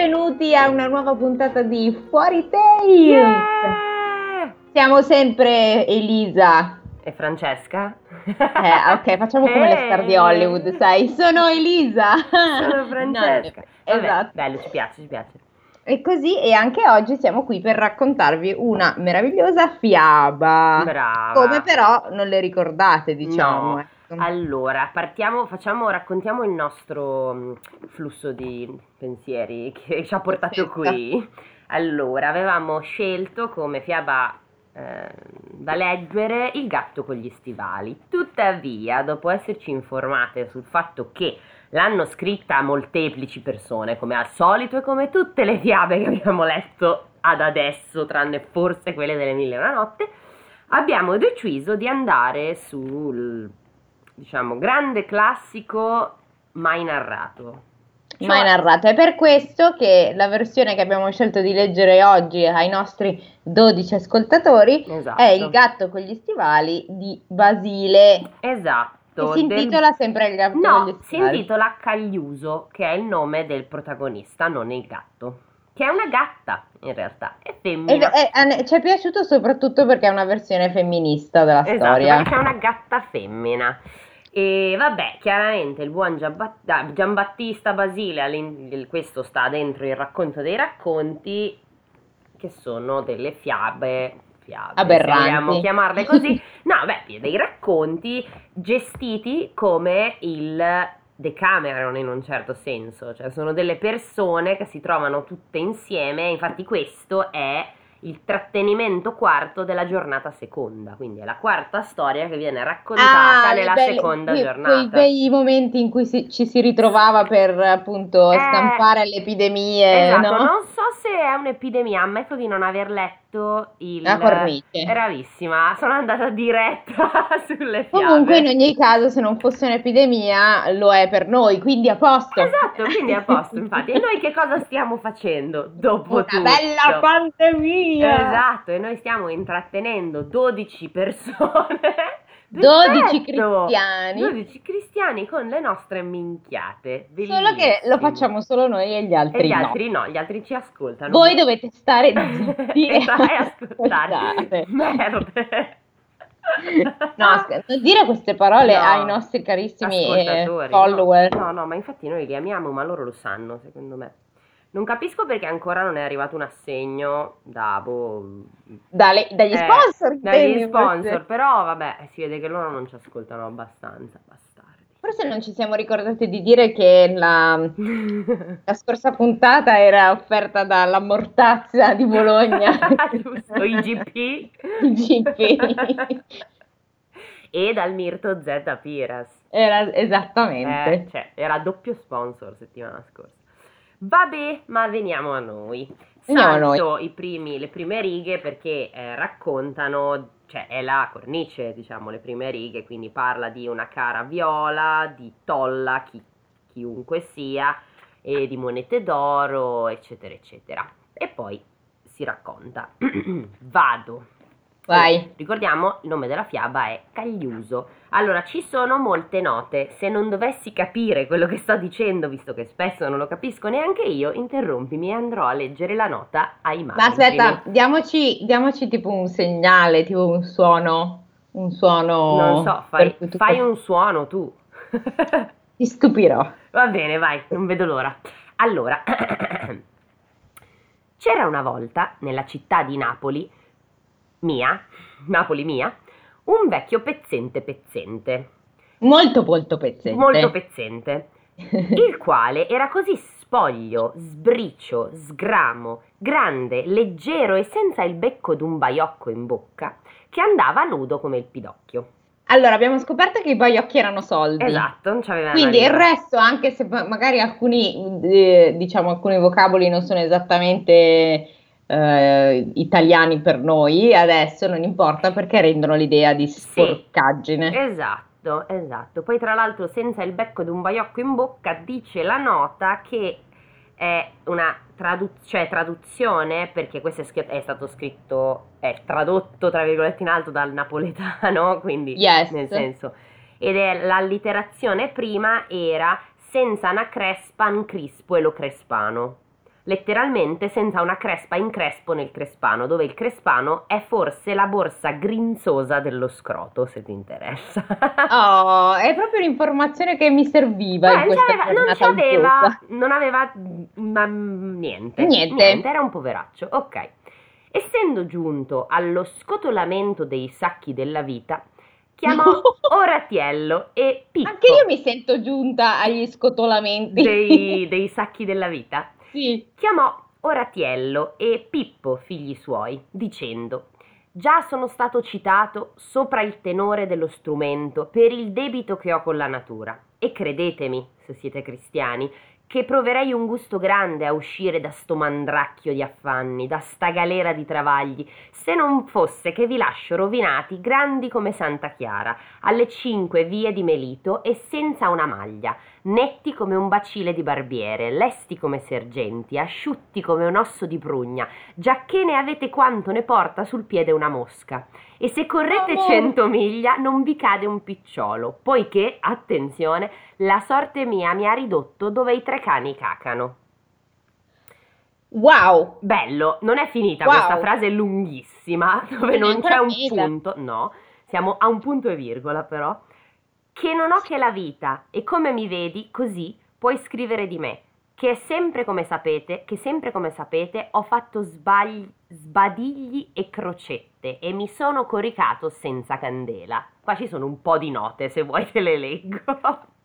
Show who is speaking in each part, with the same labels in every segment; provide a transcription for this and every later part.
Speaker 1: benvenuti a una nuova puntata di Fuori Tales.
Speaker 2: Yeah!
Speaker 1: Siamo sempre Elisa.
Speaker 2: E Francesca?
Speaker 1: Eh, ok, facciamo come le star di
Speaker 2: Eh.
Speaker 1: Hollywood, sai? Sono Elisa.
Speaker 2: Sono Francesca.
Speaker 1: No,
Speaker 2: Vabbè,
Speaker 1: esatto.
Speaker 2: Bello, ci piace, ci piace.
Speaker 1: E così, e anche oggi siamo qui per raccontarvi una meravigliosa fiaba.
Speaker 2: Brava.
Speaker 1: Come però non le ricordate, diciamo.
Speaker 2: No.
Speaker 1: Ecco.
Speaker 2: Allora, partiamo, facciamo, raccontiamo il nostro mm, flusso di pensieri che ci ha portato
Speaker 1: Certo.
Speaker 2: qui. Allora, avevamo scelto come fiaba eh, da leggere Il gatto con gli stivali. Tuttavia, dopo esserci informate sul fatto che l'hanno scritta molteplici persone, come al solito e come tutte le fiabe che abbiamo letto ad adesso, tranne forse quelle delle mille e una notte, abbiamo deciso di andare sul, diciamo, grande classico mai narrato. Cioè-
Speaker 1: mai narrato. È per questo che la versione che abbiamo scelto di leggere oggi ai nostri 12 ascoltatori
Speaker 2: Esatto.
Speaker 1: è Il gatto con gli stivali di Basile.
Speaker 2: Esatto.
Speaker 1: Che si
Speaker 2: del-
Speaker 1: intitola sempre Il gatto con
Speaker 2: No, si intitola Cagliuso, che è il nome del protagonista, non il gatto. Che è una gatta, in realtà, è
Speaker 1: E-
Speaker 2: femmina.
Speaker 1: e- e- ci è piaciuto soprattutto perché è una versione femminista della
Speaker 2: Esatto,
Speaker 1: storia.
Speaker 2: perché c'è una gatta femmina. E vabbè, chiaramente il buon Giambat- Giambattista Basile, questo sta dentro il racconto dei racconti, che sono delle fiabe, fiabe, vogliamo chiamarle così. No, beh, dei racconti gestiti come il Decameron in un certo senso, cioè sono delle persone che si trovano tutte insieme, infatti questo è il trattenimento quarto della giornata seconda, quindi è la quarta storia che viene raccontata
Speaker 1: Ah,
Speaker 2: nella
Speaker 1: bei-
Speaker 2: seconda
Speaker 1: quei-
Speaker 2: giornata.
Speaker 1: Quei bei momenti in cui si- ci si ritrovava per appunto
Speaker 2: Eh,
Speaker 1: scampare alle epidemie,
Speaker 2: Esatto,
Speaker 1: no?
Speaker 2: non so se è un'epidemia, ammetto di non aver letto il...
Speaker 1: La cornice.
Speaker 2: Bravissima, sono andata diretta sulle fiabe.
Speaker 1: Comunque in ogni caso se non fosse un'epidemia lo è per noi, quindi a posto.
Speaker 2: Esatto, quindi a posto, infatti. E noi che cosa stiamo facendo dopo
Speaker 1: Una
Speaker 2: tutto?
Speaker 1: bella pandemia!
Speaker 2: Esatto, e noi stiamo intrattenendo 12 persone.
Speaker 1: 12
Speaker 2: Perfetto!
Speaker 1: cristiani.
Speaker 2: 12 cristiani con le nostre minchiate.
Speaker 1: Solo che lo
Speaker 2: Bellissimo.
Speaker 1: facciamo solo noi e gli altri
Speaker 2: E gli
Speaker 1: no.
Speaker 2: altri no, gli altri ci ascoltano.
Speaker 1: Voi dovete stare zitti
Speaker 2: e a ascoltare. Merde.
Speaker 1: No, non dire queste parole
Speaker 2: No.
Speaker 1: ai nostri carissimi eh, follower.
Speaker 2: No, no, ma infatti noi li amiamo, ma loro lo sanno, secondo me. Non capisco perché ancora non è arrivato un assegno da boh,
Speaker 1: Dalle- dagli
Speaker 2: eh,
Speaker 1: sponsor.
Speaker 2: dagli sponsor, però vabbè, si vede che loro non ci ascoltano abbastanza, bastardi.
Speaker 1: Forse non ci siamo ricordati di dire che la, la scorsa puntata era offerta dalla Mortazza di Bologna.
Speaker 2: Giusto, IGP.
Speaker 1: IGP.
Speaker 2: e dal Mirto Z Piras.
Speaker 1: Era esattamente.
Speaker 2: Eh, cioè, era doppio sponsor settimana scorsa. Vabbè, ma veniamo a noi.
Speaker 1: Veniamo a noi.
Speaker 2: Salto i primi- le prime righe perché eh, raccontano, cioè è la cornice, diciamo, le prime righe, quindi parla di una cara viola, di tolla, chi- chiunque sia, e di monete d'oro, eccetera, eccetera. E poi si racconta. Vado.
Speaker 1: Vai.
Speaker 2: Ricordiamo, il nome della fiaba è Cagliuso. Allora, ci sono molte note. Se non dovessi capire quello che sto dicendo, visto che spesso non lo capisco neanche io, interrompimi e andrò a leggere la nota ai
Speaker 1: Ma
Speaker 2: margini.
Speaker 1: aspetta, diamoci, diamoci tipo un segnale, tipo un suono. Un suono.
Speaker 2: Non so, fai, fai un suono tu.
Speaker 1: Ti stupirò.
Speaker 2: Va bene, vai, non vedo l'ora. Allora, c'era una volta nella città di Napoli, mia, Napoli mia, un vecchio pezzente pezzente.
Speaker 1: Molto, molto pezzente.
Speaker 2: molto pezzente, il quale era così spoglio, sbricio, sgramo, grande, leggero e senza il becco d'un baiocco in bocca, che andava nudo come il pidocchio.
Speaker 1: Allora, abbiamo scoperto che i baiocchi erano soldi.
Speaker 2: Esatto, non c'aveva
Speaker 1: Quindi il resto, anche se ma- magari alcuni, eh, diciamo, alcuni vocaboli non sono esattamente eh, italiani per noi, adesso non importa perché rendono l'idea di sporcaggine.
Speaker 2: Esatto, esatto. Poi tra l'altro senza il becco d'un baiocco in bocca dice la nota che è una tradu- cioè traduzione, perché questo è, scri- è stato scritto, è tradotto tra virgolette in alto dal napoletano, quindi
Speaker 1: Yes.
Speaker 2: nel senso, ed è l'allitterazione prima era senza una crespan crispo e lo crespano. Letteralmente senza una crespa in crespo nel crespano, dove il crespano è forse la borsa grinzosa dello scroto, se ti interessa.
Speaker 1: oh, è proprio l'informazione che mi serviva.
Speaker 2: Beh, non, c'aveva, non aveva ma, niente, niente. Niente, era un poveraccio. Ok. Essendo giunto allo scotolamento dei sacchi della vita, chiamò Oratiello e Pippo.
Speaker 1: Anche io mi sento giunta agli scotolamenti
Speaker 2: dei, dei sacchi della vita.
Speaker 1: Sì.
Speaker 2: Chiamò Oratiello e Pippo, figli suoi, dicendo Già sono stato citato sopra il tenore dello strumento per il debito che ho con la natura. E credetemi, se siete cristiani, che proverei un gusto grande a uscire da sto mandracchio di affanni, da sta galera di travagli, se non fosse che vi lascio rovinati grandi come Santa Chiara, alle cinque vie di Melito e senza una maglia, netti come un bacile di barbiere, lesti come sergenti, asciutti come un osso di prugna, giacché ne avete quanto ne porta sul piede una mosca. E se correte cento miglia non vi cade un picciolo, poiché, attenzione, la sorte mia mi ha ridotto dove i tre cani cacano.
Speaker 1: Wow!
Speaker 2: Bello, non è finita wow. questa frase lunghissima, dove non c'è un punto, no, siamo a un punto e virgola però che non ho che la vita e come mi vedi così puoi scrivere di me, che è sempre come sapete, che sempre come sapete ho fatto sbagli, sbadigli e crocette e mi sono coricato senza candela. Qua ci sono un po' di note, se vuoi te le leggo.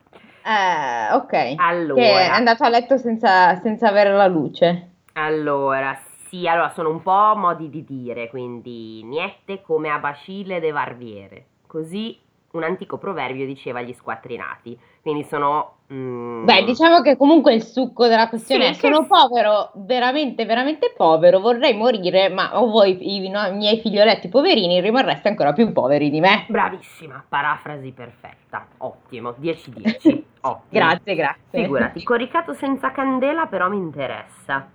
Speaker 1: Eh, ok.
Speaker 2: Allora.
Speaker 1: Che è andato a letto senza, senza avere la luce.
Speaker 2: Allora, sì, allora sono un po' modi di dire, quindi niente come a Bacille de Varviere. Così un antico proverbio diceva agli squattrinati. Quindi sono.
Speaker 1: Mm... Beh, diciamo che comunque il succo della questione sì, è: sono povero, veramente, veramente povero, vorrei morire, ma o voi, i, no, miei figlioletti poverini, rimarreste ancora più poveri di me.
Speaker 2: Bravissima, parafrasi perfetta. Ottimo, 10-10. Ottimo.
Speaker 1: grazie, grazie.
Speaker 2: Figurati, coricato senza candela, però mi interessa.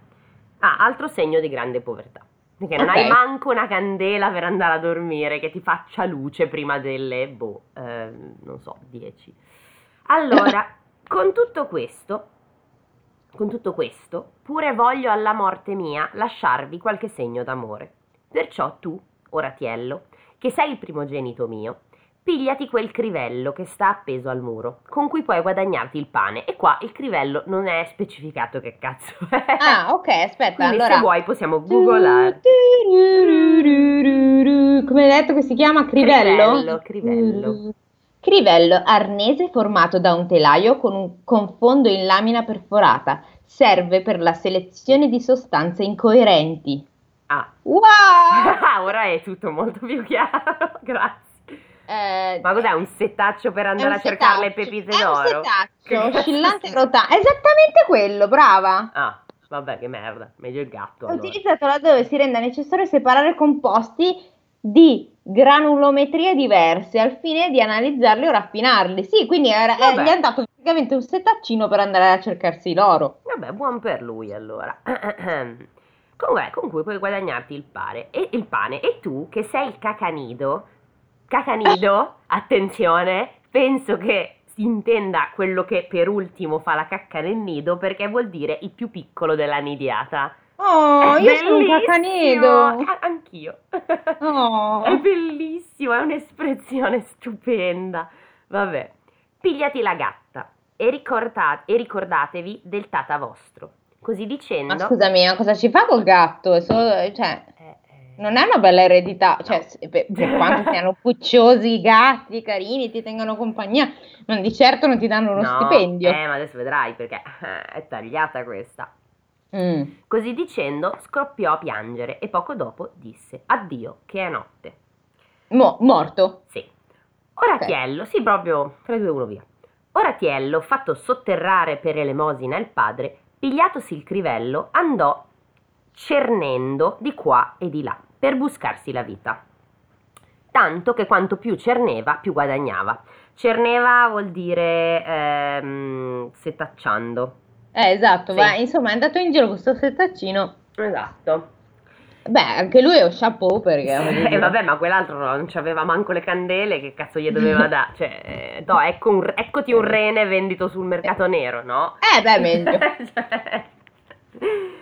Speaker 2: Ah, altro segno di grande povertà. Perché non okay. hai manco una candela per andare a dormire che ti faccia luce prima delle, boh, eh, non so, 10. Allora, con tutto questo, con tutto questo, pure voglio alla morte mia lasciarvi qualche segno d'amore. Perciò tu, Oratiello, che sei il primogenito mio, pigliati quel crivello che sta appeso al muro, con cui puoi guadagnarti il pane. E qua il crivello non è specificato che cazzo è.
Speaker 1: Ah, ok, aspetta.
Speaker 2: Quindi
Speaker 1: allora...
Speaker 2: se vuoi possiamo googolare.
Speaker 1: Come hai detto che si chiama crivello?
Speaker 2: Crivello, crivello.
Speaker 1: Crivello arnese formato da un telaio con un con fondo in lamina perforata. Serve per la selezione di sostanze incoerenti.
Speaker 2: Ah.
Speaker 1: Wow!
Speaker 2: Ora è tutto molto più chiaro. Grazie.
Speaker 1: Eh,
Speaker 2: Ma cos'è un settaccio per andare a cercare le pepite d'oro?
Speaker 1: È un settaccio oscillante rotante. Esattamente quello, brava.
Speaker 2: Ah, vabbè, che merda. Meglio il gatto.
Speaker 1: È allora. utilizzato laddove si renda necessario separare composti di granulometrie diverse al fine di analizzarli o raffinarli. Sì, quindi era, eh, gli ha dato praticamente un settaccino per andare a cercarsi l'oro.
Speaker 2: Vabbè, buon per lui allora. Comunque, con cui puoi guadagnarti il pane. E, il pane. E tu, che sei il cacanido, Cacanido, attenzione, penso che si intenda quello che per ultimo fa la cacca nel nido perché vuol dire il più piccolo della nidiata.
Speaker 1: Oh, è io sono un cacanido.
Speaker 2: A- anch'io.
Speaker 1: Oh.
Speaker 2: È bellissimo, è un'espressione stupenda. Vabbè, pigliati la gatta e, ricorda- e ricordatevi del tata vostro. Così dicendo...
Speaker 1: Ma scusami, ma cosa ci fa col gatto? Solo, cioè... Non è una bella eredità, cioè per, per quanto siano pucciosi, gatti, carini, ti tengano compagnia, non di certo non ti danno uno
Speaker 2: no,
Speaker 1: stipendio.
Speaker 2: Eh, ma adesso vedrai perché eh, è tagliata questa.
Speaker 1: Mm.
Speaker 2: Così dicendo scoppiò a piangere e poco dopo disse addio che è notte.
Speaker 1: Mo- morto?
Speaker 2: Sì. Oratiello, okay. sì proprio 3, 2, 1 via. Oratiello, fatto sotterrare per elemosina il padre, pigliatosi il crivello, andò cernendo di qua e di là per buscarsi la vita. Tanto che quanto più cerneva, più guadagnava. Cerneva vuol dire ehm, setacciando.
Speaker 1: Eh, esatto, sì. ma insomma è andato in giro questo setaccino.
Speaker 2: Esatto.
Speaker 1: Beh, anche lui è un chapeau perché...
Speaker 2: Eh, vabbè, ma quell'altro non c'aveva manco le candele, che cazzo gli doveva dare? Cioè, eh, no, ecco un, eccoti un rene vendito sul mercato nero, no?
Speaker 1: Eh, beh, meglio.
Speaker 2: cioè...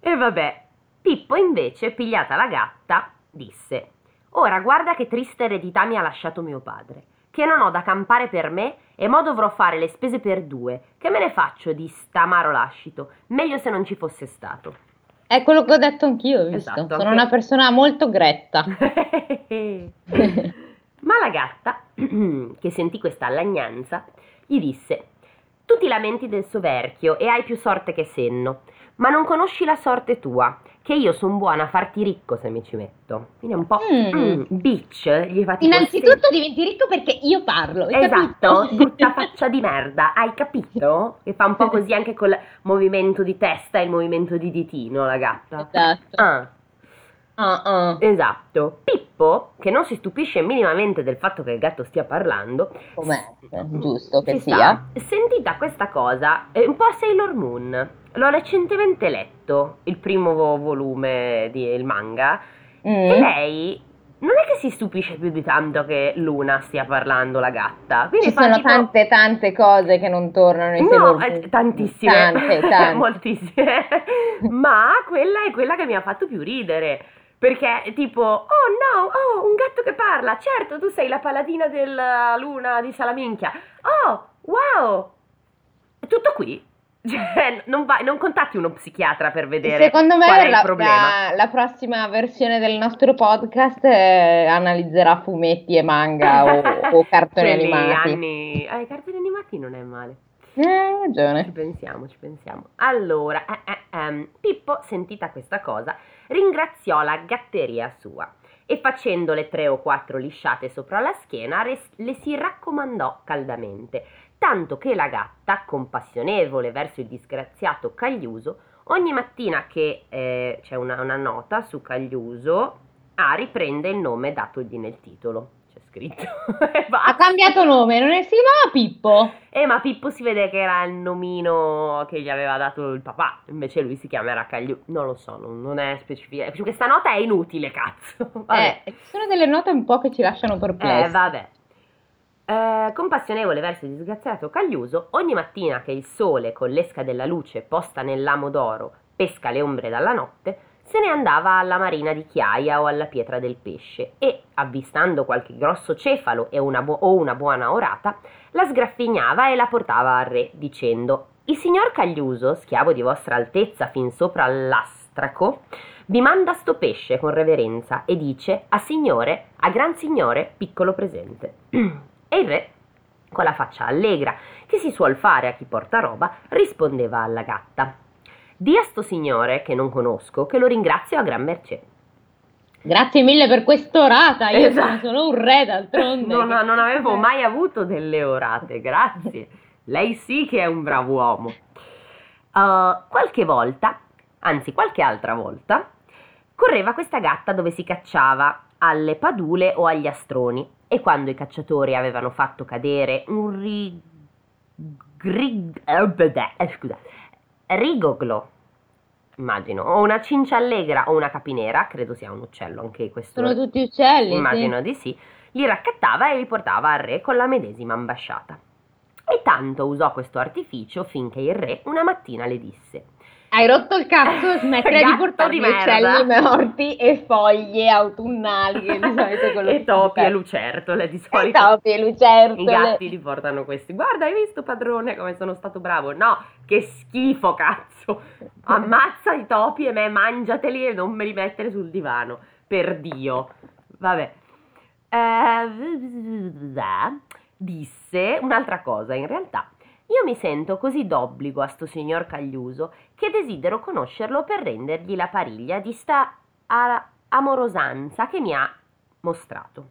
Speaker 2: E vabbè, Pippo invece, pigliata la gatta, disse: Ora guarda che triste eredità mi ha lasciato mio padre, che non ho da campare per me e mo dovrò fare le spese per due. Che me ne faccio di stamaro lascito? Meglio se non ci fosse stato.
Speaker 1: È quello che ho detto anch'io, visto?
Speaker 2: Esatto,
Speaker 1: Sono
Speaker 2: anche-
Speaker 1: una persona molto gretta.
Speaker 2: Ma la gatta, che sentì questa lagnanza, gli disse: Tu ti lamenti del soverchio e hai più sorte che senno, ma non conosci la sorte tua, che io son buona a farti ricco se mi ci metto. Quindi è un po'
Speaker 1: Mm.
Speaker 2: mm, bitch, gli fa tipo
Speaker 1: Innanzitutto diventi ricco perché io parlo,
Speaker 2: Esatto, brutta faccia di merda, hai capito? Che fa un po' così anche col movimento di testa e il movimento di ditino, la gatta.
Speaker 1: Esatto.
Speaker 2: Ah.
Speaker 1: Ah.
Speaker 2: Esatto. Pippo, che non si stupisce minimamente del fatto che il gatto stia parlando,
Speaker 1: Com'è? Eh, giusto che
Speaker 2: ci
Speaker 1: sia.
Speaker 2: sta. Sentita questa cosa, è un po' Sailor Moon. L'ho recentemente letto, il primo vo- volume del manga, e
Speaker 1: Mm.
Speaker 2: lei non è che si stupisce più di tanto che Luna stia parlando la gatta. Quindi
Speaker 1: Ci sono
Speaker 2: tipo-
Speaker 1: tante tante cose che non tornano in
Speaker 2: No, eh, tantissime,
Speaker 1: Tante, tante.
Speaker 2: moltissime. Ma quella è quella che mi ha fatto più ridere. Perché tipo, oh no, oh, un gatto che parla. Certo, tu sei la paladina della luna di Salaminchia. Oh, wow. È tutto qui. Cioè, non, vai, non contatti uno psichiatra per vedere
Speaker 1: Secondo me
Speaker 2: qual è il
Speaker 1: la,
Speaker 2: problema.
Speaker 1: la- la prossima versione del nostro podcast eh, analizzerà fumetti e manga o, o cartoni
Speaker 2: Quelli
Speaker 1: animati.
Speaker 2: Anni... Eh, i cartoni animati non è male.
Speaker 1: Eh, hai
Speaker 2: Ci
Speaker 1: ragione.
Speaker 2: pensiamo, ci pensiamo. Allora, eh, eh, ehm, Pippo, sentita questa cosa, ringraziò la gatteria sua e facendole tre o quattro lisciate sopra la schiena res- le si raccomandò caldamente, tanto che la gatta, compassionevole verso il disgraziato Cagliuso, ogni mattina che eh, c'è una, una nota su Cagliuso, ah, riprende il nome datogli nel titolo. Scritto.
Speaker 1: Ha cambiato nome, non è si chiamava Pippo?
Speaker 2: Eh, ma Pippo si vede che era il nomino che gli aveva dato il papà, invece lui si chiamerà Cagliu. Non lo so, non, non è specificato. Questa nota è inutile, cazzo. Vabbè.
Speaker 1: Eh, ci sono delle note un po' che ci lasciano perplessi.
Speaker 2: Eh, vabbè. Eh, compassionevole verso il disgraziato Cagliuso, ogni mattina che il sole con l'esca della luce posta nell'amo d'oro pesca le ombre dalla notte, se ne andava alla marina di Chiaia o alla pietra del pesce e, avvistando qualche grosso cefalo una bu- o una buona orata, la sgraffignava e la portava al re, dicendo Il signor Cagliuso, schiavo di vostra altezza fin sopra l'astraco, vi manda sto pesce con reverenza e dice a signore, a gran signore, piccolo presente. e il re, con la faccia allegra che si suol fare a chi porta roba, rispondeva alla gatta. Di a sto signore, che non conosco, che lo ringrazio a gran mercé.
Speaker 1: Grazie mille per quest'orata, io
Speaker 2: Esatto.
Speaker 1: sono un re d'altronde.
Speaker 2: Non, non avevo mai avuto delle orate, grazie. Lei sì che è un bravo uomo. Uh, qualche volta, anzi qualche altra volta, correva questa gatta dove si cacciava alle padule o agli astroni e quando i cacciatori avevano fatto cadere un ri... grig- eh, eh, scusa, rigoglo, immagino, o una cinciallegra o una capinera, credo sia un uccello anche questo.
Speaker 1: Sono tutti uccelli.
Speaker 2: Immagino di sì. Li raccattava e li portava al re con la medesima ambasciata. E tanto usò questo artificio finché il re una mattina le disse:
Speaker 1: Hai rotto il cazzo, smettere di portare
Speaker 2: di
Speaker 1: uccelli morti e foglie autunnali, che di solito quello
Speaker 2: e topi e lucertole di
Speaker 1: E
Speaker 2: solito.
Speaker 1: topi e lucertole.
Speaker 2: I gatti li portano questi. Guarda, hai visto padrone come sono stato bravo? No, che schifo, cazzo. Ammazza i topi e me, mangiateli e non me li mettere sul divano. Per Dio. Vabbè. Eh, disse un'altra cosa, in realtà. Io mi sento così d'obbligo a sto signor Cagliuso che desidero conoscerlo per rendergli la pariglia di sta a- amorosanza che mi ha mostrato.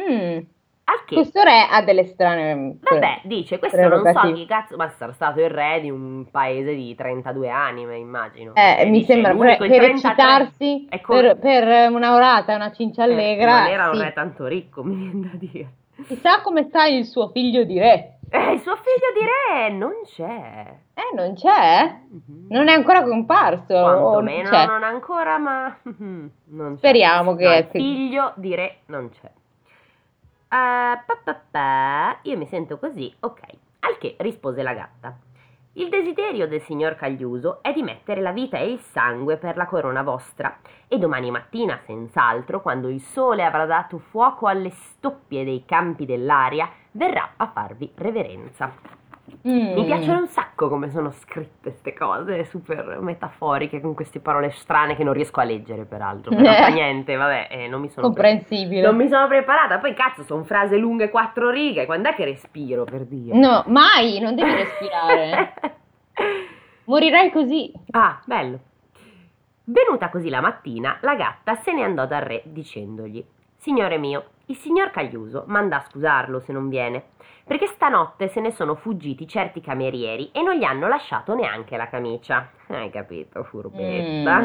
Speaker 1: Mm,
Speaker 2: Al che
Speaker 1: Questo re ha delle strane...
Speaker 2: Vabbè, dice, questo non so chi cazzo, ma sarà stato il re di un paese di 32 anime, immagino.
Speaker 1: Eh,
Speaker 2: E
Speaker 1: mi
Speaker 2: dice,
Speaker 1: sembra per, per
Speaker 2: 33
Speaker 1: eccitarsi
Speaker 2: con-
Speaker 1: per, per una orata, una cincia
Speaker 2: eh,
Speaker 1: allegra.
Speaker 2: non era un
Speaker 1: sì.
Speaker 2: re tanto ricco, mi viene da dire.
Speaker 1: Chissà come sta il suo figlio di re.
Speaker 2: Eh, il suo figlio di re non c'è.
Speaker 1: Eh, non c'è?
Speaker 2: Mhm.
Speaker 1: Non è ancora comparso? o non
Speaker 2: Quantomeno
Speaker 1: c'è?
Speaker 2: non ancora, ma non c'è.
Speaker 1: Speriamo che-
Speaker 2: No, il
Speaker 1: che-
Speaker 2: figlio di re non c'è. Eh, pa, pa, pa, io mi sento così, ok. Al che rispose la gatta. Il desiderio del signor Cagliuso è di mettere la vita e il sangue per la corona vostra, e domani mattina, senz'altro, quando il sole avrà dato fuoco alle stoppie dei campi dell'aria, verrà a farvi reverenza.
Speaker 1: Mm.
Speaker 2: Mi piacciono un sacco come sono scritte queste cose, super metaforiche, con queste parole strane che non riesco a leggere, peraltro. Non fa niente, vabbè, eh, non mi sono pre-
Speaker 1: Comprensibile.
Speaker 2: non mi sono preparata. Poi, cazzo, sono frasi lunghe quattro righe. Quando è che respiro per dire?
Speaker 1: No, mai, non devi respirare. Morirai così.
Speaker 2: ah, bello. Venuta così la mattina, la gatta se ne andò dal re dicendogli: Signore mio, il signor Cagliuso manda a scusarlo se non viene, perché stanotte se ne sono fuggiti certi camerieri e non gli hanno lasciato neanche la camicia. Hai capito, furbetta?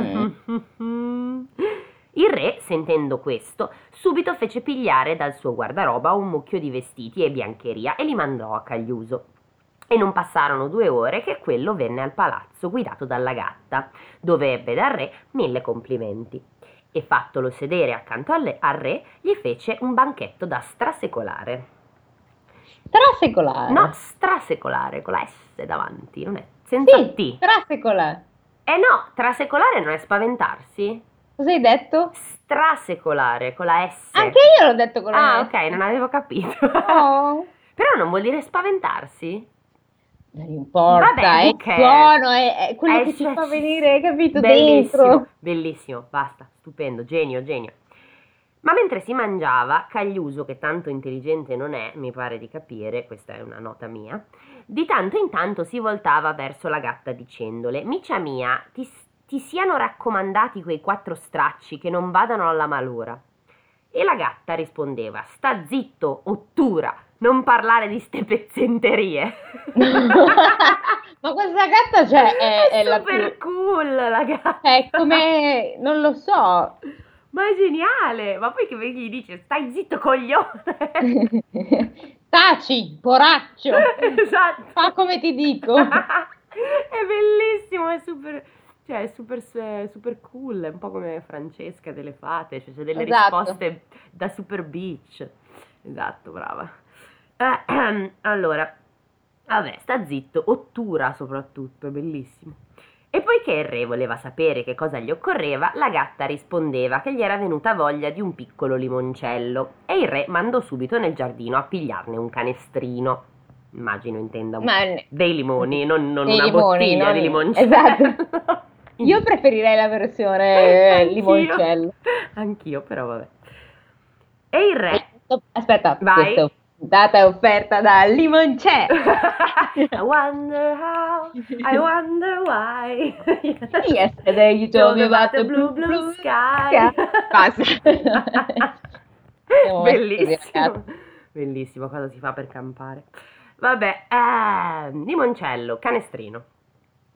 Speaker 2: Il re, sentendo questo, subito fece pigliare dal suo guardaroba un mucchio di vestiti e biancheria e li mandò a Cagliuso. E non passarono due ore che quello venne al palazzo guidato dalla gatta, dove ebbe dal re mille complimenti. E fattolo sedere accanto al, al re, gli fece un banchetto da strasecolare.
Speaker 1: Trasecolare.
Speaker 2: No, strasecolare, con la S davanti, non è senza
Speaker 1: sì,
Speaker 2: T.
Speaker 1: trasecolare.
Speaker 2: Eh no, trasecolare non è spaventarsi?
Speaker 1: Cosa hai detto?
Speaker 2: Strasecolare, con la S.
Speaker 1: Anche io l'ho detto con la
Speaker 2: Ah,
Speaker 1: S.
Speaker 2: ok, non avevo capito.
Speaker 1: Oh.
Speaker 2: Però non vuol dire spaventarsi?
Speaker 1: Non importa,
Speaker 2: Vabbè,
Speaker 1: è suono, è, è quello
Speaker 2: Eh,
Speaker 1: che ci fa venire, hai capito,
Speaker 2: Bellissimo,
Speaker 1: dentro.
Speaker 2: bellissimo, basta, stupendo, genio, genio. Ma mentre si mangiava, Cagliuso, che tanto intelligente non è, mi pare di capire, questa è una nota mia, di tanto in tanto si voltava verso la gatta dicendole: Micia mia, ti, ti siano raccomandati quei quattro stracci che non vadano alla malora. E la gatta rispondeva: Sta zitto, ottura, non parlare di ste pezzenterie.
Speaker 1: Ma questa gatta, cioè, è, è la
Speaker 2: super
Speaker 1: più...
Speaker 2: cool la gatta.
Speaker 1: È come, non lo so.
Speaker 2: Ma è geniale! Ma poi che gli dice stai zitto coglione!
Speaker 1: Taci, poraccio,
Speaker 2: esatto!
Speaker 1: fa come ti dico.
Speaker 2: è bellissimo, è super... Cioè, è super, è super cool, è un po' come Francesca delle fate, cioè c'è delle
Speaker 1: Esatto.
Speaker 2: risposte da super beach. Esatto, brava. Eh, allora, vabbè, sta zitto, ottura soprattutto, è bellissimo. E poiché il re voleva sapere che cosa gli occorreva, la gatta rispondeva che gli era venuta voglia di un piccolo limoncello e il re mandò subito nel giardino a pigliarne un canestrino. Immagino intenda un-
Speaker 1: Ma
Speaker 2: dei limoni, non, non
Speaker 1: Dei
Speaker 2: una
Speaker 1: limoni,
Speaker 2: bottiglia
Speaker 1: non-
Speaker 2: di limoncello.
Speaker 1: esatto. io preferirei la versione
Speaker 2: Anch'io.
Speaker 1: limoncello.
Speaker 2: Anch'io, però vabbè. E il re...
Speaker 1: Aspetta,
Speaker 2: Vai.
Speaker 1: questa è offerta da Limoncello.
Speaker 2: I wonder how, I wonder why.
Speaker 1: Yesterday you told me about the blue, blue
Speaker 2: sky.
Speaker 1: Basta.
Speaker 2: Bellissimo. Bellissimo, cosa si fa per campare. Vabbè, eh, limoncello, canestrino.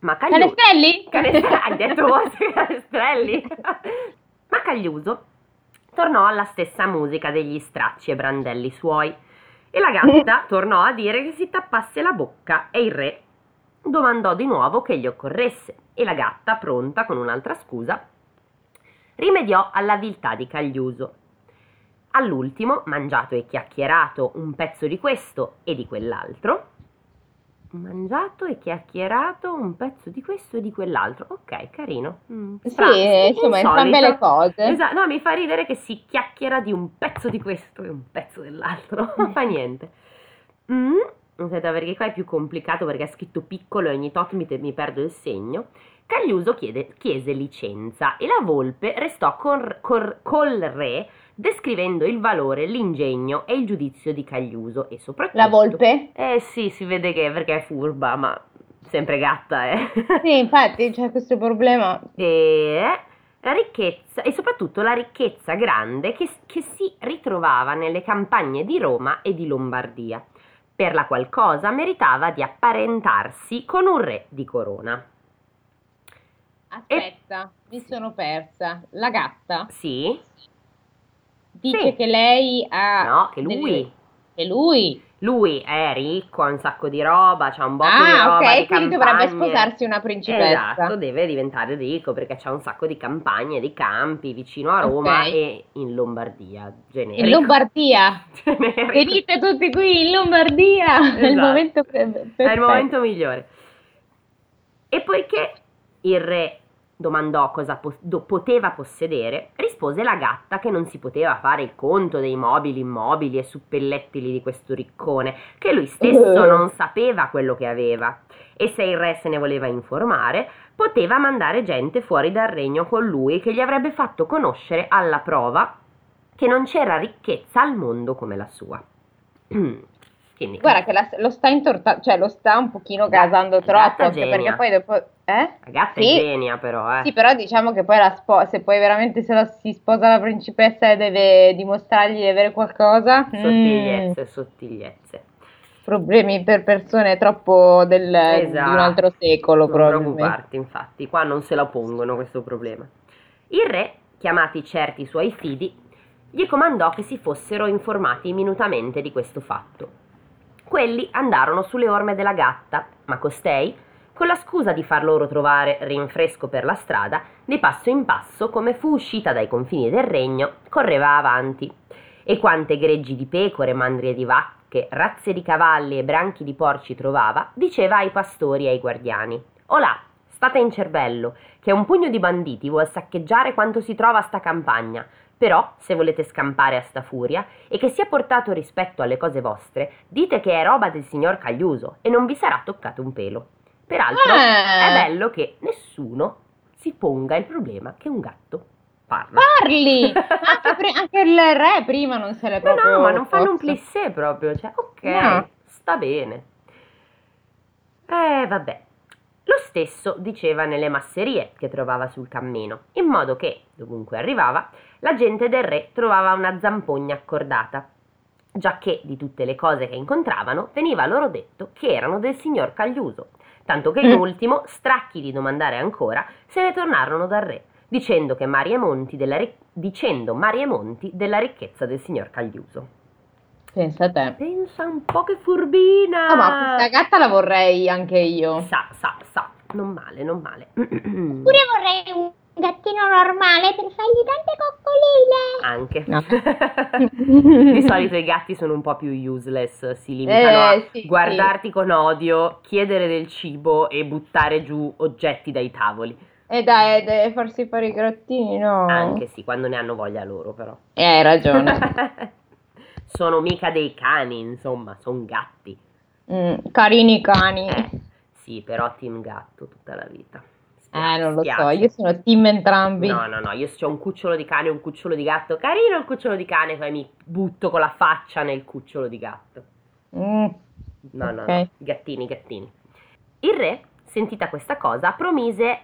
Speaker 2: Ma Cagliuso...
Speaker 1: Canestrelli?
Speaker 2: Canestrelli, hai detto voi canestrelli. Ma Cagliuso tornò alla stessa musica degli stracci e brandelli suoi e la gatta tornò a dire che si tappasse la bocca e il re domandò di nuovo che gli occorresse e la gatta, pronta con un'altra scusa, rimediò alla viltà di Cagliuso. All'ultimo, mangiato e chiacchierato un pezzo di questo e di quell'altro, mangiato e chiacchierato un pezzo di questo e di quell'altro. Ok, carino. Mm,
Speaker 1: Sì, insomma,
Speaker 2: insolito.
Speaker 1: entrambe le cose.
Speaker 2: Esatto, no, mi fa ridere che si chiacchiera di un pezzo di questo e un pezzo dell'altro. Non fa niente. Mm, aspetta, perché qua è più complicato perché è scritto piccolo e ogni tot mi, te- mi perdo il segno. Cagliuso chiede- chiese licenza e la volpe restò con- col- col re descrivendo il valore, l'ingegno e il giudizio di Cagliuso e soprattutto...
Speaker 1: La volpe?
Speaker 2: Eh sì, si vede che perché è furba, ma sempre gatta, eh.
Speaker 1: Sì, infatti c'è questo problema.
Speaker 2: e la ricchezza e soprattutto la ricchezza grande che, che si ritrovava nelle campagne di Roma e di Lombardia, per la qual cosa meritava di apparentarsi con un re di corona.
Speaker 1: Aspetta, mi sono persa. La gatta
Speaker 2: Sì?
Speaker 1: dice
Speaker 2: Sì.
Speaker 1: che lei ha...
Speaker 2: No, che
Speaker 1: delle-
Speaker 2: lui.
Speaker 1: Che lui?
Speaker 2: Lui è ricco, ha un sacco di roba, c'ha un botto di
Speaker 1: Ah,
Speaker 2: roba
Speaker 1: ok,
Speaker 2: di
Speaker 1: quindi
Speaker 2: campagne.
Speaker 1: dovrebbe sposarsi una principessa.
Speaker 2: Esatto, deve diventare ricco perché c'ha un sacco di campagne, di campi vicino a Roma
Speaker 1: Ok.
Speaker 2: e in Lombardia. Generico.
Speaker 1: In Lombardia.
Speaker 2: Generico.
Speaker 1: Venite tutti qui in Lombardia. È il
Speaker 2: Esatto.
Speaker 1: momento
Speaker 2: È il momento migliore. E poiché il re domandò cosa po- poteva possedere, rispose la gatta che non si poteva fare il conto dei mobili immobili e suppellettili di questo riccone, che lui stesso non sapeva quello che aveva. E se il re se ne voleva informare, poteva mandare gente fuori dal regno con lui che gli avrebbe fatto conoscere alla prova che non c'era ricchezza al mondo come la sua.
Speaker 1: Quindi, Guarda che la, lo sta intortando, cioè lo sta un pochino gasando troppo, perché poi dopo... Eh?
Speaker 2: La gatta sì. è genia però, eh.
Speaker 1: Sì, però diciamo che poi la sposa, se poi veramente se la, si sposa la principessa e deve dimostrargli di avere qualcosa...
Speaker 2: Sottigliezze, mm. sottigliezze.
Speaker 1: Problemi per persone troppo del, esatto. di un esatto. altro secolo, non
Speaker 2: preoccuparti, infatti, qua non se la pongono questo problema. Il re, chiamati certi suoi fidi, gli comandò che si fossero informati minutamente di questo fatto quelli andarono sulle orme della gatta, ma costei, con la scusa di far loro trovare rinfresco per la strada, di passo in passo, come fu uscita dai confini del regno, correva avanti. E quante greggi di pecore, mandrie di vacche, razze di cavalli e branchi di porci trovava, diceva ai pastori e ai guardiani. Olà, state in cervello, che un pugno di banditi vuol saccheggiare quanto si trova a sta campagna, però, se volete scampare a sta furia e che sia portato rispetto alle cose vostre, dite che è roba del signor Cagliuso e non vi sarà toccato un pelo. Peraltro, eh. è bello che nessuno si ponga il problema che un gatto parla.
Speaker 1: Parli! anche, pre- anche, il re prima non se l'è proprio...
Speaker 2: No, no, ma non fanno un plissé proprio, cioè, ok, no. sta bene. Eh, vabbè. Lo stesso diceva nelle masserie che trovava sul cammino, in modo che, dovunque arrivava, la gente del re trovava una zampogna accordata, giacché di tutte le cose che incontravano veniva loro detto che erano del signor Cagliuso, tanto che in mm. ultimo, stracchi di domandare ancora, se ne tornarono dal re, dicendo, che Maria Monti della, dicendo Maria Monti della ricchezza del signor Cagliuso.
Speaker 1: Pensa a te.
Speaker 2: Pensa un po' che furbina.
Speaker 1: Oh, ma questa gatta la vorrei anche io.
Speaker 2: Sa, sa, sa. Non male, non male.
Speaker 3: Pure vorrei un gattino normale per fargli
Speaker 2: tante coccoline. Anche. Di solito i gatti sono un po' più useless, si limitano eh, a sì, guardarti sì. con odio, chiedere del cibo e buttare giù oggetti dai tavoli.
Speaker 1: E eh dai, deve farsi fare i grattini, no?
Speaker 2: Anche sì, quando ne hanno voglia loro però.
Speaker 1: Eh, hai ragione.
Speaker 2: sono mica dei cani, insomma, sono gatti.
Speaker 1: Mm, carini cani.
Speaker 2: Eh, sì, però team gatto tutta la vita.
Speaker 1: Eh, non lo spiace. so, io sono team entrambi.
Speaker 2: No, no, no, io ho un cucciolo di cane e un cucciolo di gatto. Carino il cucciolo di cane, poi mi butto con la faccia nel cucciolo di gatto. Mm, no, no, okay. no, gattini, gattini. Il re, sentita questa cosa, promise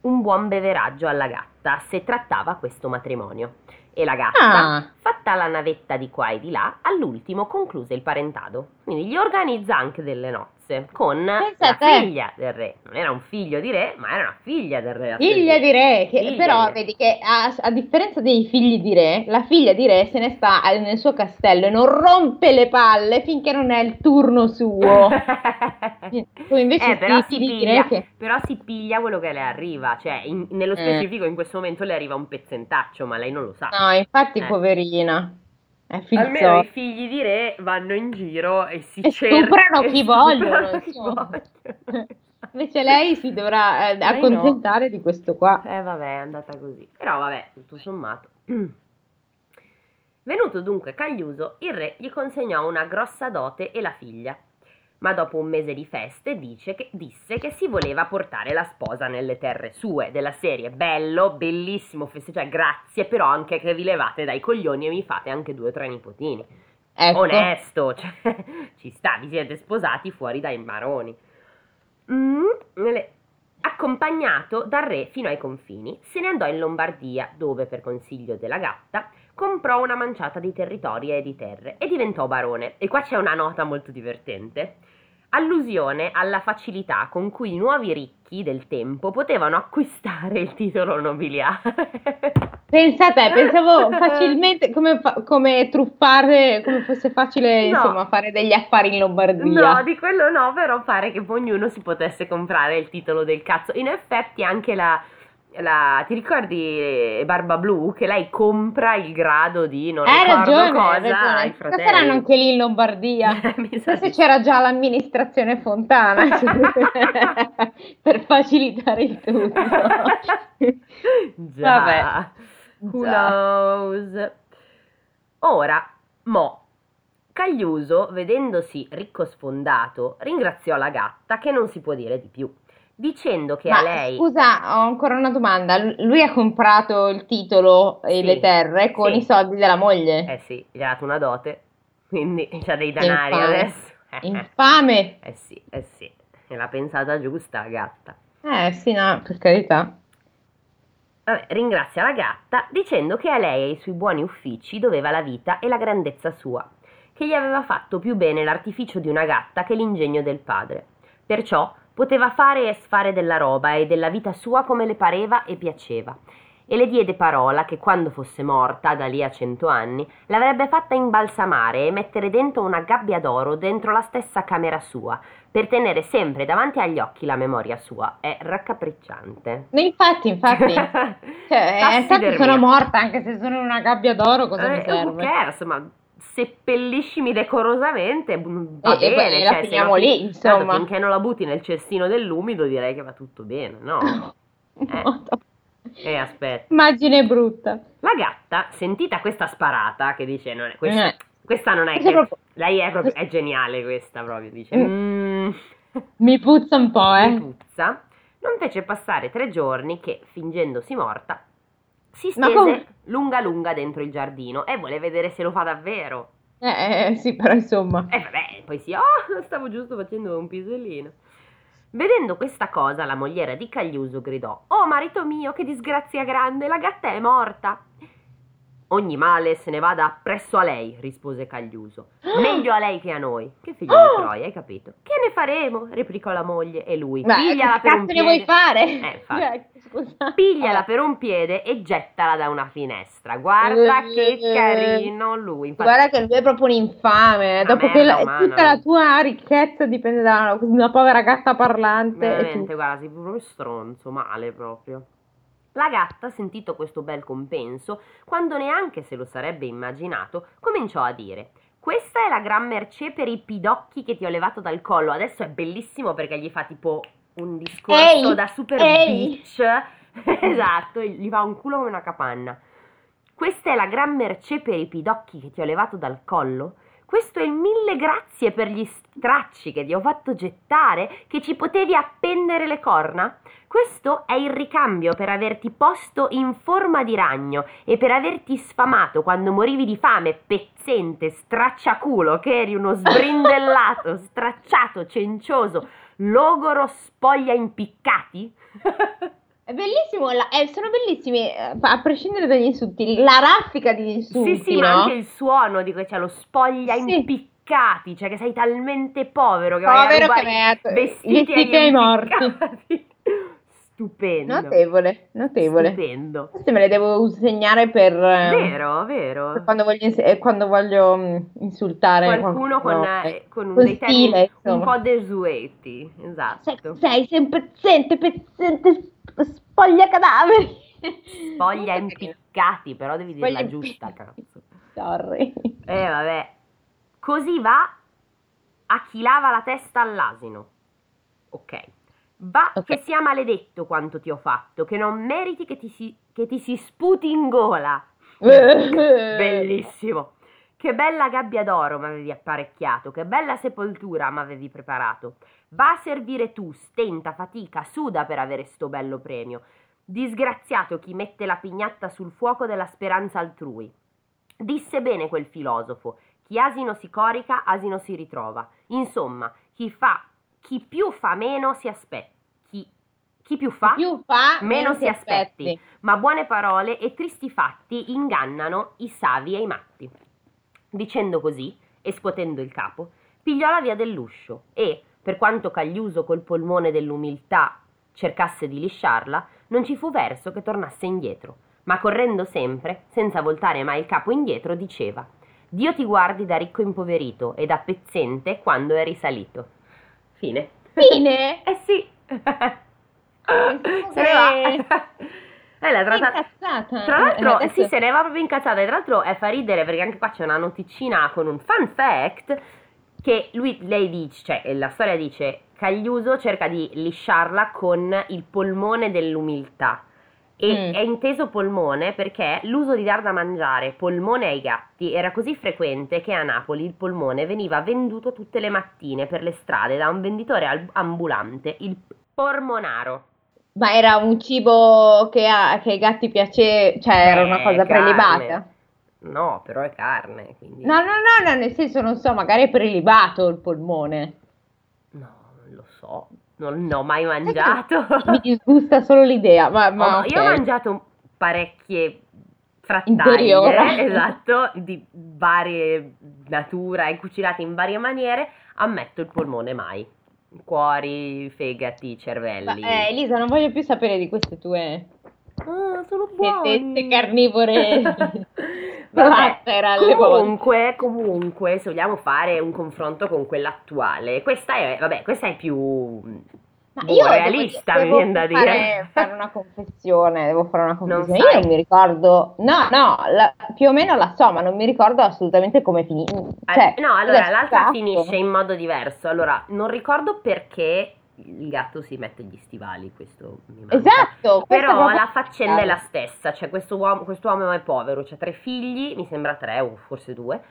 Speaker 2: un buon beveraggio alla gatta se trattava questo matrimonio e la gatta, ah. fatta la navetta di qua e di là, all'ultimo concluse il parentado. Quindi gli organizza anche delle nozze con Pensa la figlia del re. Non era un figlio di re, ma era una figlia del re.
Speaker 1: Figlia di re, che, figlia però di re. vedi che a, a, differenza dei figli di re, la figlia di re se ne sta nel suo castello e non rompe le palle finché non è il turno suo.
Speaker 2: invece eh, però, si piglia, che... però si piglia quello che le arriva, cioè in, nello eh. specifico eh. in questo momento le arriva un pezzentaccio, ma lei non lo sa.
Speaker 1: No, infatti, eh. poverina.
Speaker 2: Almeno i figli di re vanno in giro e si
Speaker 1: e cercano chi vogliono. Chi vogliono. Invece lei si dovrà eh, accontentare no. di questo qua.
Speaker 2: Eh vabbè, è andata così. Però vabbè, tutto sommato. Venuto dunque Cagliuso, il re gli consegnò una grossa dote e la figlia ma dopo un mese di feste che, disse che si voleva portare la sposa nelle terre sue, della serie bello, bellissimo festeggiare, grazie, però anche che vi levate dai coglioni e mi fate anche due o tre nipotini. Ecco. Onesto, cioè, ci sta, vi siete sposati fuori dai maroni. Mm, accompagnato dal re fino ai confini, se ne andò in Lombardia, dove, per consiglio della gatta, comprò una manciata di territori e di terre e diventò barone. E qua c'è una nota molto divertente allusione alla facilità con cui i nuovi ricchi del tempo potevano acquistare il titolo nobiliare.
Speaker 1: Pensate, pensavo facilmente come, come, truffare, come fosse facile no. insomma fare degli affari in Lombardia.
Speaker 2: No, di quello no, però pare che ognuno si potesse comprare il titolo del cazzo. In effetti anche la, la, ti ricordi Barba Blu che lei compra il grado di non
Speaker 1: hai
Speaker 2: ricordo
Speaker 1: ragione,
Speaker 2: cosa
Speaker 1: ragione.
Speaker 2: ai fratelli.
Speaker 1: saranno anche lì in Lombardia. Forse c'era già l'amministrazione Fontana per facilitare il tutto.
Speaker 2: già. Vabbè. Who già. knows? Ora, Mo. Cagliuso, vedendosi ricco sfondato, ringraziò la gatta che non si può dire di più dicendo che
Speaker 1: Ma,
Speaker 2: a lei...
Speaker 1: Scusa, ho ancora una domanda. Lui ha comprato il titolo e sì, le terre con sì. i soldi della moglie?
Speaker 2: Eh sì, gli ha dato una dote, quindi c'ha dei denari
Speaker 1: Infame.
Speaker 2: adesso.
Speaker 1: Infame!
Speaker 2: Eh sì, eh sì, e l'ha pensata giusta la gatta.
Speaker 1: Eh sì, no, per carità.
Speaker 2: Vabbè, ringrazia la gatta dicendo che a lei e ai suoi buoni uffici doveva la vita e la grandezza sua, che gli aveva fatto più bene l'artificio di una gatta che l'ingegno del padre. Perciò Poteva fare e sfare della roba e della vita sua come le pareva e piaceva. E le diede parola che quando fosse morta, da lì a cento anni, l'avrebbe fatta imbalsamare e mettere dentro una gabbia d'oro dentro la stessa camera sua, per tenere sempre davanti agli occhi la memoria sua. È raccapricciante.
Speaker 1: Infatti, infatti. cioè, infatti sono morta, anche se sono in una gabbia d'oro, cosa eh, mi serve?
Speaker 2: Cares, ma seppelliscimi decorosamente, va e, bene,
Speaker 1: e
Speaker 2: cioè,
Speaker 1: finiamo lì, insomma.
Speaker 2: finché non la butti nel cestino dell'umido direi che va tutto bene, no? eh. eh, aspetta.
Speaker 1: Immagine brutta.
Speaker 2: La gatta, sentita questa sparata, che dice, non è, questa, eh. questa non è che... Proprio... Lei è proprio, è geniale questa proprio, dice... Mm.
Speaker 1: Mi puzza un po', eh.
Speaker 2: Mi puzza. Non fece passare tre giorni che, fingendosi morta, si stese lunga lunga dentro il giardino e vuole vedere se lo fa davvero.
Speaker 1: Eh, eh sì, però insomma.
Speaker 2: E eh, vabbè, poi sì, oh, stavo giusto facendo un pisellino. Vedendo questa cosa, la mogliera di Cagliuso gridò: Oh, marito mio, che disgrazia grande, la gatta è morta. Ogni male se ne vada appresso a lei, rispose Cagliuso. Meglio a lei che a noi. Che figlio di Troia, hai capito? Che ne faremo? replicò la moglie e lui.
Speaker 1: Ma pigliala per un piede. ne vuoi fare?
Speaker 2: Eh, cioè, Pigliala per un piede e gettala da una finestra. Guarda che carino lui.
Speaker 1: Infatti, Guarda che lui è proprio un infame. Dopo che la, tutta la tua ricchezza dipende da una povera gatta parlante.
Speaker 2: Veramente, guarda, sei proprio stronzo, male proprio. La gatta, sentito questo bel compenso, quando neanche se lo sarebbe immaginato, cominciò a dire questa è la gran mercé per i pidocchi che ti ho levato dal collo. Adesso è bellissimo perché gli fa tipo un discorso ehi, da super ehi. bitch. esatto, gli fa un culo come una capanna. Questa è la gran mercé per i pidocchi che ti ho levato dal collo? Questo è il mille grazie per gli stracci che ti ho fatto gettare, che ci potevi appendere le corna? Questo è il ricambio per averti posto in forma di ragno e per averti sfamato quando morivi di fame, pezzente, stracciaculo, che eri uno sbrindellato, stracciato, cencioso, logoro, spoglia impiccati?
Speaker 1: È bellissimo, la, eh, sono bellissimi, eh, a prescindere dagli insulti, la raffica di insulti.
Speaker 2: Sì, sì,
Speaker 1: no?
Speaker 2: ma anche il suono di cioè lo spoglia sì. impiccati, cioè che sei talmente povero che
Speaker 1: povero
Speaker 2: vai
Speaker 1: a
Speaker 2: che vestiti, vestiti ai morti. Stupendo.
Speaker 1: Notevole, notevole.
Speaker 2: Stupendo.
Speaker 1: Queste me le devo segnare per...
Speaker 2: Vero, vero.
Speaker 1: Per quando voglio, eh, quando voglio mm, insultare
Speaker 2: qualcuno, qualcuno con, eh, con, con dei stile, un po' desueti. Esatto.
Speaker 1: Sei, sei sempre pezzente, pezzente, spoglia cadaveri.
Speaker 2: Spoglia impiccati, però devi dirla spoglia giusta, cazzo.
Speaker 1: Sorry.
Speaker 2: Eh, vabbè. Così va a chi lava la testa all'asino. Ok. Va okay. che sia maledetto quanto ti ho fatto, che non meriti che ti si, che ti si sputi in gola. Bellissimo. Che bella gabbia d'oro mi avevi apparecchiato, che bella sepoltura mi avevi preparato. Va a servire tu, stenta, fatica, suda per avere sto bello premio. Disgraziato chi mette la pignatta sul fuoco della speranza altrui. Disse bene quel filosofo, chi asino si corica, asino si ritrova. Insomma, chi fa chi più fa meno si aspetta. Chi, chi più fa,
Speaker 1: chi più fa
Speaker 2: meno, meno, si aspetti. aspetti. Ma buone parole e tristi fatti ingannano i savi e i matti. Dicendo così, e scuotendo il capo, pigliò la via dell'uscio e, per quanto Cagliuso col polmone dell'umiltà cercasse di lisciarla, non ci fu verso che tornasse indietro, ma correndo sempre, senza voltare mai il capo indietro, diceva Dio ti guardi da ricco impoverito e da pezzente quando è risalito. Fine.
Speaker 1: Fine?
Speaker 2: eh sì. se ne va. Eh, la tra, incazzata. Tra l'altro, eh, adesso... sì, se ne va proprio incazzata. E tra l'altro eh, fa ridere perché anche qua c'è una noticina con un fun fact che lui, lei dice, cioè la storia dice, Cagliuso cerca di lisciarla con il polmone dell'umiltà. E mm. è inteso polmone perché l'uso di dar da mangiare polmone ai gatti era così frequente che a Napoli il polmone veniva venduto tutte le mattine per le strade da un venditore ambulante, il pormonaro.
Speaker 1: Ma era un cibo che, a, che ai gatti piace, cioè era una eh, cosa carne. prelibata?
Speaker 2: No, però è carne. Quindi...
Speaker 1: No, no, no, no, nel senso, non so, magari è prelibato il polmone.
Speaker 2: No, non lo so, non l'ho mai mangiato.
Speaker 1: Mi disgusta solo l'idea, ma, ma
Speaker 2: oh, okay. Io ho mangiato parecchie frattaglie, esatto, di varie natura e cucinate in varie maniere, ammetto il polmone mai cuori, fegati, cervelli.
Speaker 1: Ma, eh, Elisa, non voglio più sapere di queste tue
Speaker 2: Ah, sono buoni.
Speaker 1: Tette carnivore.
Speaker 2: Vabbè, comunque, comunque, se vogliamo fare un confronto con quella attuale, questa è, vabbè, questa è più ma boh, io realista, devo, mi viene da dire.
Speaker 1: fare una confessione, devo fare una confessione. Non io non mi ricordo, no, no, la, più o meno la so, ma non mi ricordo assolutamente come finisce. Cioè,
Speaker 2: no, allora l'altra finisce in modo diverso. Allora, non ricordo perché il gatto si mette gli stivali, questo mi manca.
Speaker 1: Esatto.
Speaker 2: Però la faccenda è la stessa, cioè questo uomo, quest'uomo è povero, ha tre figli, mi sembra tre o forse due,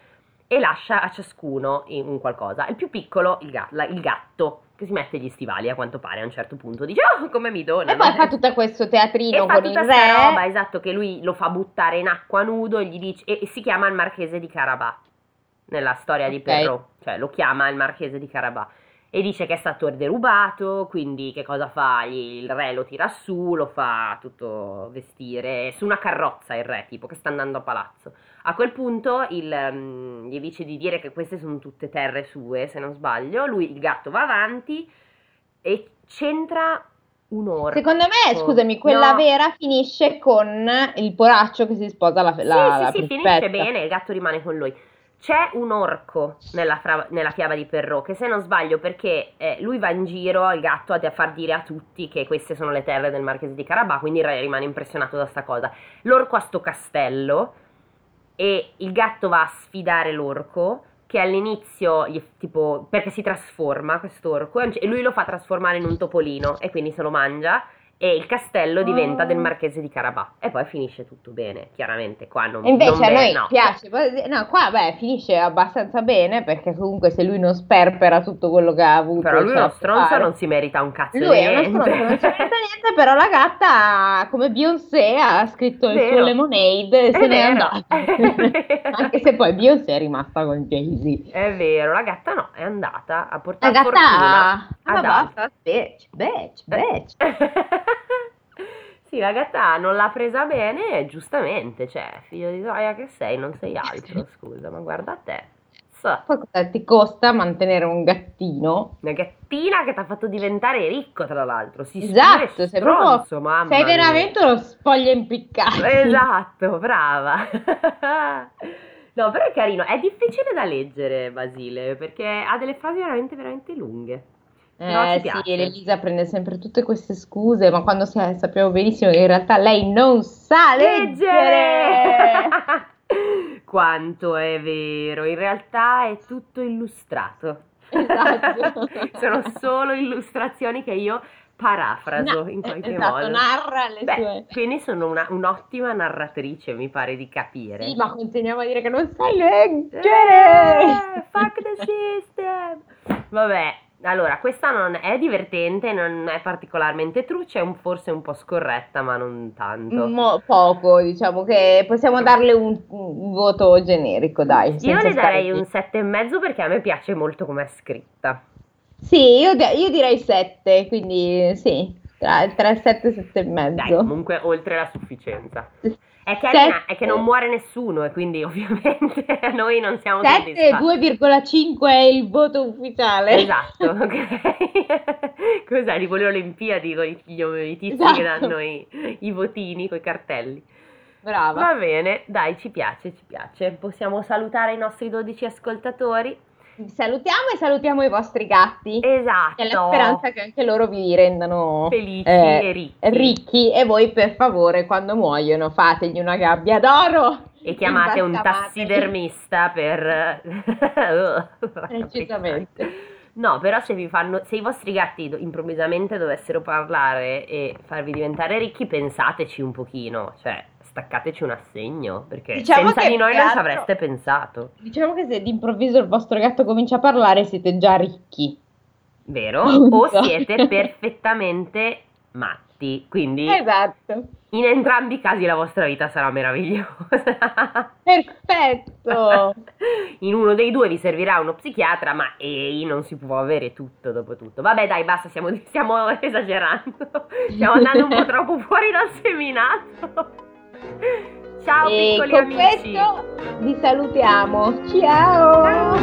Speaker 2: e lascia a ciascuno un qualcosa. Il più piccolo, il, gatto, il gatto che si mette gli stivali a quanto pare a un certo punto dice oh come mi dona
Speaker 1: e poi fa tutto questo teatrino
Speaker 2: e
Speaker 1: con
Speaker 2: il
Speaker 1: re
Speaker 2: roba esatto che lui lo fa buttare in acqua nudo e gli dice e, e si chiama il marchese di Carabà nella storia okay. di Perrault cioè lo chiama il marchese di Carabà e dice che è stato derubato, quindi che cosa fa? Il re lo tira su, lo fa tutto vestire, su una carrozza il re, tipo che sta andando a palazzo. A quel punto il, um, gli dice di dire che queste sono tutte terre sue, se non sbaglio, lui, il gatto, va avanti e c'entra un'ora.
Speaker 1: Secondo me, scusami, quella no. vera finisce con il poraccio che si sposa la, la,
Speaker 2: sì, sì, sì, finisce bene, il gatto rimane con lui. C'è un orco nella, fra- nella, fiaba di Perrault che se non sbaglio perché eh, lui va in giro il gatto a far dire a tutti che queste sono le terre del marchese di Carabà, quindi rimane impressionato da sta cosa. L'orco ha sto castello e il gatto va a sfidare l'orco che all'inizio tipo perché si trasforma quest'orco e lui lo fa trasformare in un topolino e quindi se lo mangia e il castello diventa oh. del marchese di Carabà. E poi finisce tutto bene chiaramente. Qua non,
Speaker 1: invece
Speaker 2: non
Speaker 1: a noi no. piace no qua beh finisce abbastanza bene perché comunque se lui non sperpera tutto quello che ha avuto
Speaker 2: però lui è uno stronzo non si merita un cazzo
Speaker 1: lui
Speaker 2: è
Speaker 1: uno stronzo non si merita niente però la gatta come Beyoncé ha scritto il suo lemonade e se n'è andata. Anche se poi Beyoncé è rimasta con Jay-Z.
Speaker 2: È vero la gatta no è andata a portare
Speaker 1: la gatta
Speaker 2: fortuna.
Speaker 1: Ah, basta bitch bitch bitch
Speaker 2: Sì, la gatta non l'ha presa bene, giustamente, cioè, figlio di Zoya che sei, non sei altro, scusa, ma guarda te.
Speaker 1: So. Poi cosa ti costa mantenere un gattino?
Speaker 2: Una gattina che ti ha fatto diventare ricco, tra l'altro. Si
Speaker 1: esatto, sei
Speaker 2: stronzo, mamma
Speaker 1: Sei veramente uno spoglia impiccato.
Speaker 2: Esatto, brava. no, però è carino. È difficile da leggere, Basile, perché ha delle frasi veramente, veramente lunghe.
Speaker 1: Eh sì, Elisa prende sempre tutte queste scuse, ma quando sa- sappiamo benissimo che in realtà lei non sa leggere.
Speaker 2: Quanto è vero, in realtà è tutto illustrato.
Speaker 1: Esatto.
Speaker 2: Sono solo illustrazioni che io parafraso no, in qualche
Speaker 1: esatto,
Speaker 2: modo.
Speaker 1: narra le
Speaker 2: Beh,
Speaker 1: sue.
Speaker 2: Quindi sono una, un'ottima narratrice, mi pare di capire.
Speaker 1: Sì, ma continuiamo a dire che non sai leggere.
Speaker 2: Eh, fuck the system. Vabbè, allora, questa non è divertente, non è particolarmente truce, è un, forse un po' scorretta, ma non tanto.
Speaker 1: Mo, poco, diciamo che possiamo darle un, un voto generico, dai.
Speaker 2: Io le darei un 7,5 perché a me piace molto come è scritta.
Speaker 1: Sì, io, io direi 7, quindi sì, tra, tra 7 e 7,5.
Speaker 2: Dai, comunque oltre la sufficienza. È carina, è che non muore nessuno e quindi ovviamente noi non siamo
Speaker 1: 7, 2,5 è il voto ufficiale.
Speaker 2: Esatto, ok. Cos'è? Tipo le Olimpiadi con i, gli, i tizi esatto. che danno i, i votini con i cartelli.
Speaker 1: Brava.
Speaker 2: Va bene, dai, ci piace, ci piace. Possiamo salutare i nostri 12 ascoltatori.
Speaker 1: Salutiamo e salutiamo i vostri gatti.
Speaker 2: Esatto.
Speaker 1: È la speranza che anche loro vi rendano
Speaker 2: felici eh, e ricchi.
Speaker 1: ricchi. E voi, per favore, quando muoiono, fategli una gabbia d'oro.
Speaker 2: E chiamate un tassidermista per.
Speaker 1: Precisamente.
Speaker 2: No, però se, vi fanno, se i vostri gatti improvvisamente dovessero parlare e farvi diventare ricchi, pensateci un pochino, cioè staccateci un assegno, perché diciamo senza di noi non ci avreste pensato.
Speaker 1: Diciamo che se d'improvviso il vostro gatto comincia a parlare siete già ricchi.
Speaker 2: Vero? o siete perfettamente matti, quindi
Speaker 1: esatto.
Speaker 2: in entrambi i casi la vostra vita sarà meravigliosa.
Speaker 1: Perfetto!
Speaker 2: in uno dei due vi servirà uno psichiatra, ma ehi, non si può avere tutto dopo tutto. Vabbè dai, basta, stiamo, stiamo esagerando, stiamo andando un po' troppo fuori dal seminato. Ciao e piccoli
Speaker 1: con
Speaker 2: amici.
Speaker 1: Questo vi salutiamo. Ciao. Ciao.